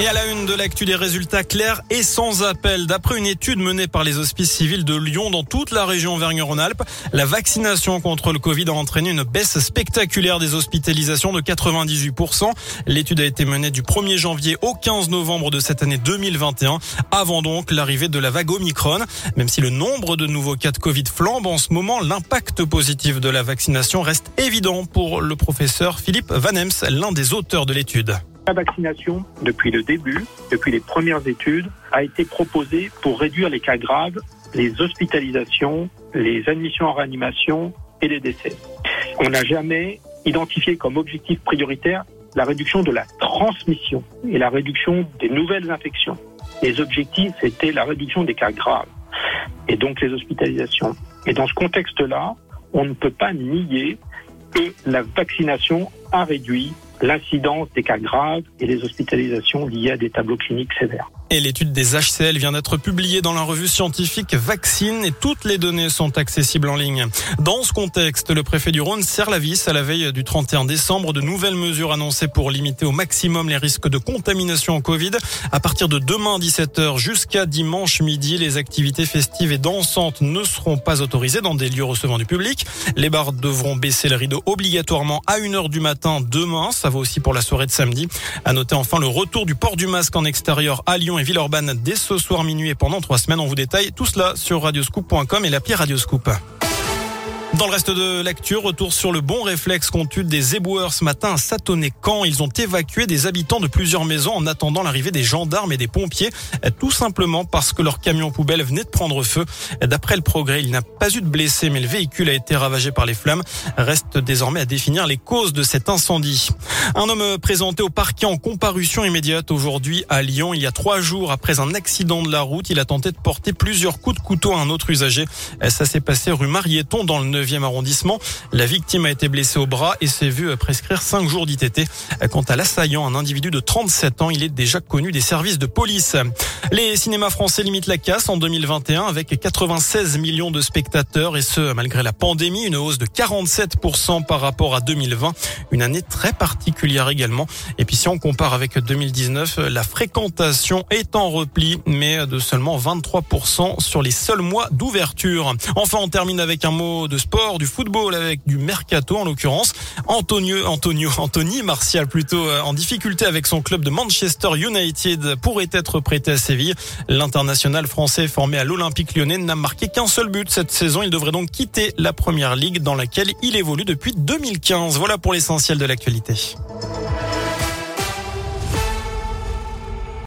Et à la une de l'actu des résultats clairs et sans appel. D'après une étude menée par les hospices civils de Lyon dans toute la région Auvergne-Rhône-Alpes, la vaccination contre le Covid a entraîné une baisse spectaculaire des hospitalisations de 98%. L'étude a été menée du 1er janvier au 15 novembre de cette année 2021, avant donc l'arrivée de la vague Omicron. Même si le nombre de nouveaux cas de Covid flambe en ce moment, l'impact positif de la vaccination reste évident pour le professeur Philippe Vanems, l'un des auteurs de l'étude. La vaccination, depuis le début, depuis les premières études, a été proposée pour réduire les cas graves, les hospitalisations, les admissions en réanimation et les décès. On n'a jamais identifié comme objectif prioritaire la réduction de la transmission et la réduction des nouvelles infections. Les objectifs, c'était la réduction des cas graves et donc les hospitalisations. Et dans ce contexte-là, on ne peut pas nier que la vaccination a réduit l'incidence des cas graves et les hospitalisations liées à des tableaux cliniques sévères. Et l'étude des HCL vient d'être publiée dans la revue scientifique Vaccine et toutes les données sont accessibles en ligne. Dans ce contexte, le préfet du Rhône serre la vis à la veille du 31 décembre. De nouvelles mesures annoncées pour limiter au maximum les risques de contamination au Covid. À partir de demain 17h jusqu'à dimanche midi, les activités festives et dansantes ne seront pas autorisées dans des lieux recevant du public. Les bars devront baisser le rideau obligatoirement à 1h du matin demain. Ça vaut aussi pour la soirée de samedi. À noter enfin le retour du port du masque en extérieur à Lyon et Villeurbanne dès ce soir minuit et pendant trois semaines. On vous détaille tout cela sur radioscoop.com et l'appli Radioscoop. Dans le reste de l'actu, retour sur le bon réflexe qu'ont eu des éboueurs ce matin à Satonnet-Camp. Ils ont évacué des habitants de plusieurs maisons en attendant l'arrivée des gendarmes et des pompiers, tout simplement parce que leur camion poubelle venait de prendre feu. D'après le progrès, il n'a pas eu de blessés, mais le véhicule a été ravagé par les flammes. Reste désormais à définir les causes de cet incendie. Un homme présenté au parquet en comparution immédiate aujourd'hui à Lyon. Il y a trois jours après un accident de la route, il a tenté de porter plusieurs coups de couteau à un autre usager. Ça s'est passé rue Marieton dans le 9e arrondissement. La victime a été blessée au bras et s'est vue prescrire 5 jours d'ITT. Quant à l'assaillant, un individu de 37 ans, il est déjà connu des services de police. Les cinémas français limitent la casse en 2021 avec 96 millions de spectateurs et ce, malgré la pandémie, une hausse de 47% par rapport à 2020. Une année très particulière également. Et puis si on compare avec 2019, la fréquentation est en repli, mais de seulement 23% sur les seuls mois d'ouverture. Enfin, on termine avec un mot de sport, du football avec du mercato en l'occurrence. Antonio, Antonio, Anthony Martial plutôt euh, en difficulté avec son club de Manchester United pourrait être prêté à Séville. L'international français formé à l'Olympique lyonnais n'a marqué qu'un seul but cette saison. Il devrait donc quitter la première ligue dans laquelle il évolue depuis 2015. Voilà pour l'essentiel de l'actualité.